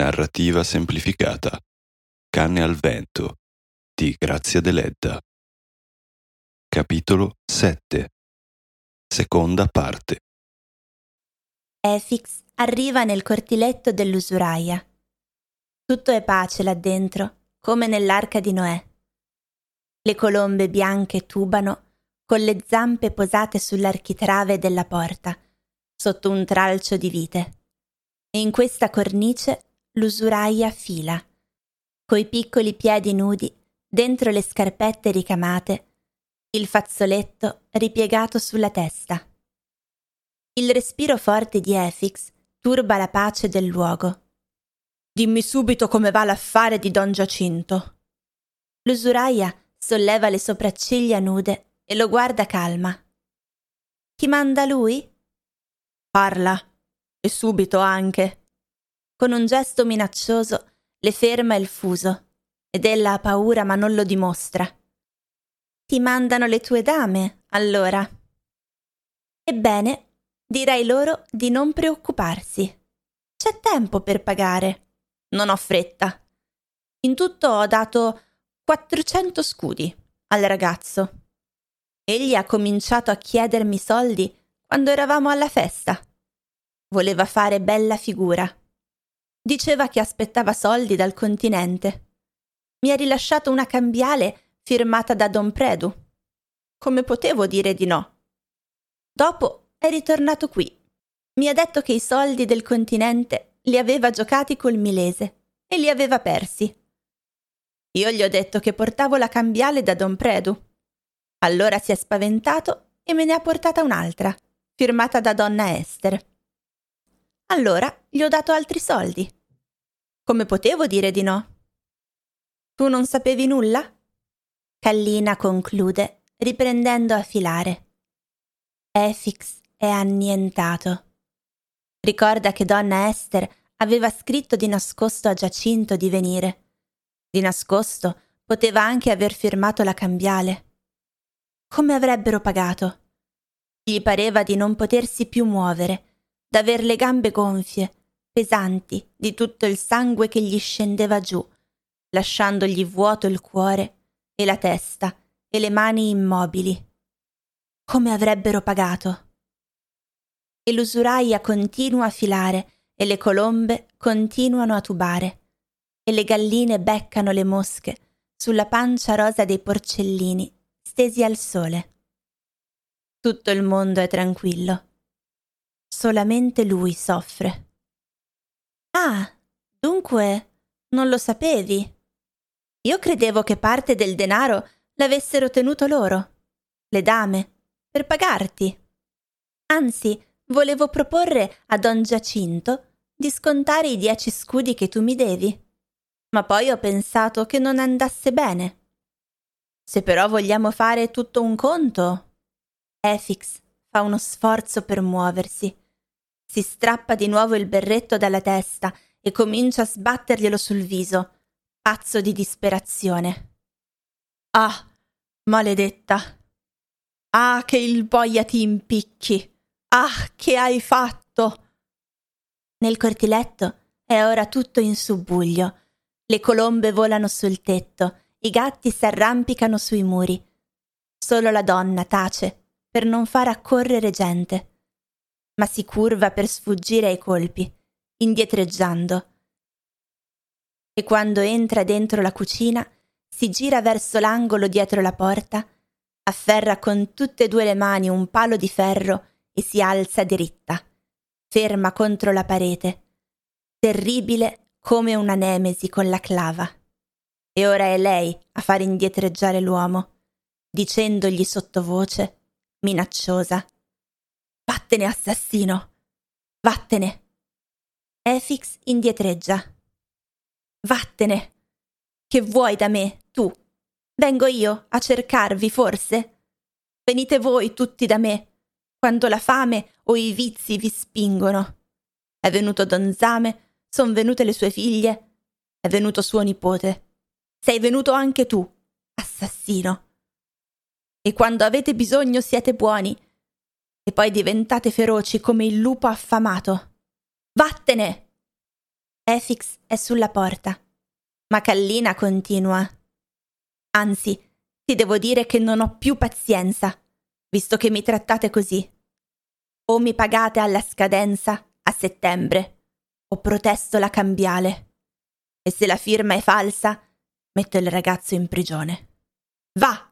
Narrativa semplificata. Canne al vento di Grazia Deledda. Capitolo 7. Seconda parte. Efix arriva nel cortiletto dell'usuraia. Tutto è pace là dentro, come nell'arca di Noè. Le colombe bianche tubano con le zampe posate sull'architrave della porta, sotto un tralcio di vite. E in questa cornice l'usuraia fila, coi piccoli piedi nudi dentro le scarpette ricamate, il fazzoletto ripiegato sulla testa. Il respiro forte di Efix turba la pace del luogo. Dimmi subito come va l'affare di Don Giacinto. L'usuraia solleva le sopracciglia nude e lo guarda calma. Ti manda lui? Parla, e subito anche. Con un gesto minaccioso le ferma il fuso ed ella ha paura ma non lo dimostra. Ti mandano le tue dame, allora. Ebbene, direi loro di non preoccuparsi. C'è tempo per pagare. Non ho fretta. In tutto ho dato 400 scudi al ragazzo. Egli ha cominciato a chiedermi soldi quando eravamo alla festa. Voleva fare bella figura. Diceva che aspettava soldi dal continente. Mi ha rilasciato una cambiale firmata da Don Predu. Come potevo dire di no? Dopo è ritornato qui. Mi ha detto che i soldi del continente li aveva giocati col milese e li aveva persi. Io gli ho detto che portavo la cambiale da Don Predu. Allora si è spaventato e me ne ha portata un'altra, firmata da donna Esther. Allora gli ho dato altri soldi. Come potevo dire di no? Tu non sapevi nulla? Callina conclude, riprendendo a filare. Efix è annientato. Ricorda che donna Esther aveva scritto di nascosto a Giacinto di venire. Di nascosto poteva anche aver firmato la cambiale. Come avrebbero pagato? Gli pareva di non potersi più muovere d'aver le gambe gonfie, pesanti di tutto il sangue che gli scendeva giù, lasciandogli vuoto il cuore e la testa e le mani immobili. Come avrebbero pagato? E l'usuraia continua a filare e le colombe continuano a tubare e le galline beccano le mosche sulla pancia rosa dei porcellini stesi al sole. Tutto il mondo è tranquillo Solamente lui soffre. Ah, dunque non lo sapevi? Io credevo che parte del denaro l'avessero tenuto loro, le dame, per pagarti. Anzi, volevo proporre a don Giacinto di scontare i dieci scudi che tu mi devi. Ma poi ho pensato che non andasse bene. Se però vogliamo fare tutto un conto. Efix fa uno sforzo per muoversi si strappa di nuovo il berretto dalla testa e comincia a sbatterglielo sul viso, pazzo di disperazione. Ah, maledetta! Ah, che il boia ti impicchi! Ah, che hai fatto! Nel cortiletto è ora tutto in subbuglio. Le colombe volano sul tetto, i gatti s'arrampicano sui muri. Solo la donna tace per non far accorrere gente ma si curva per sfuggire ai colpi, indietreggiando. E quando entra dentro la cucina, si gira verso l'angolo dietro la porta, afferra con tutte e due le mani un palo di ferro e si alza diritta, ferma contro la parete, terribile come una nemesi con la clava. E ora è lei a far indietreggiare l'uomo, dicendogli sottovoce, minacciosa, Vattene, assassino! Vattene! Efix indietreggia. Vattene! Che vuoi da me, tu? Vengo io a cercarvi, forse? Venite voi tutti da me, quando la fame o i vizi vi spingono. È venuto Don Zame, son venute le sue figlie, è venuto suo nipote. Sei venuto anche tu, assassino. E quando avete bisogno siete buoni, e poi diventate feroci come il lupo affamato. Vattene! Efix è sulla porta, ma Kallina continua. Anzi, ti devo dire che non ho più pazienza, visto che mi trattate così. O mi pagate alla scadenza, a settembre, o protesto la cambiale. E se la firma è falsa, metto il ragazzo in prigione. Va!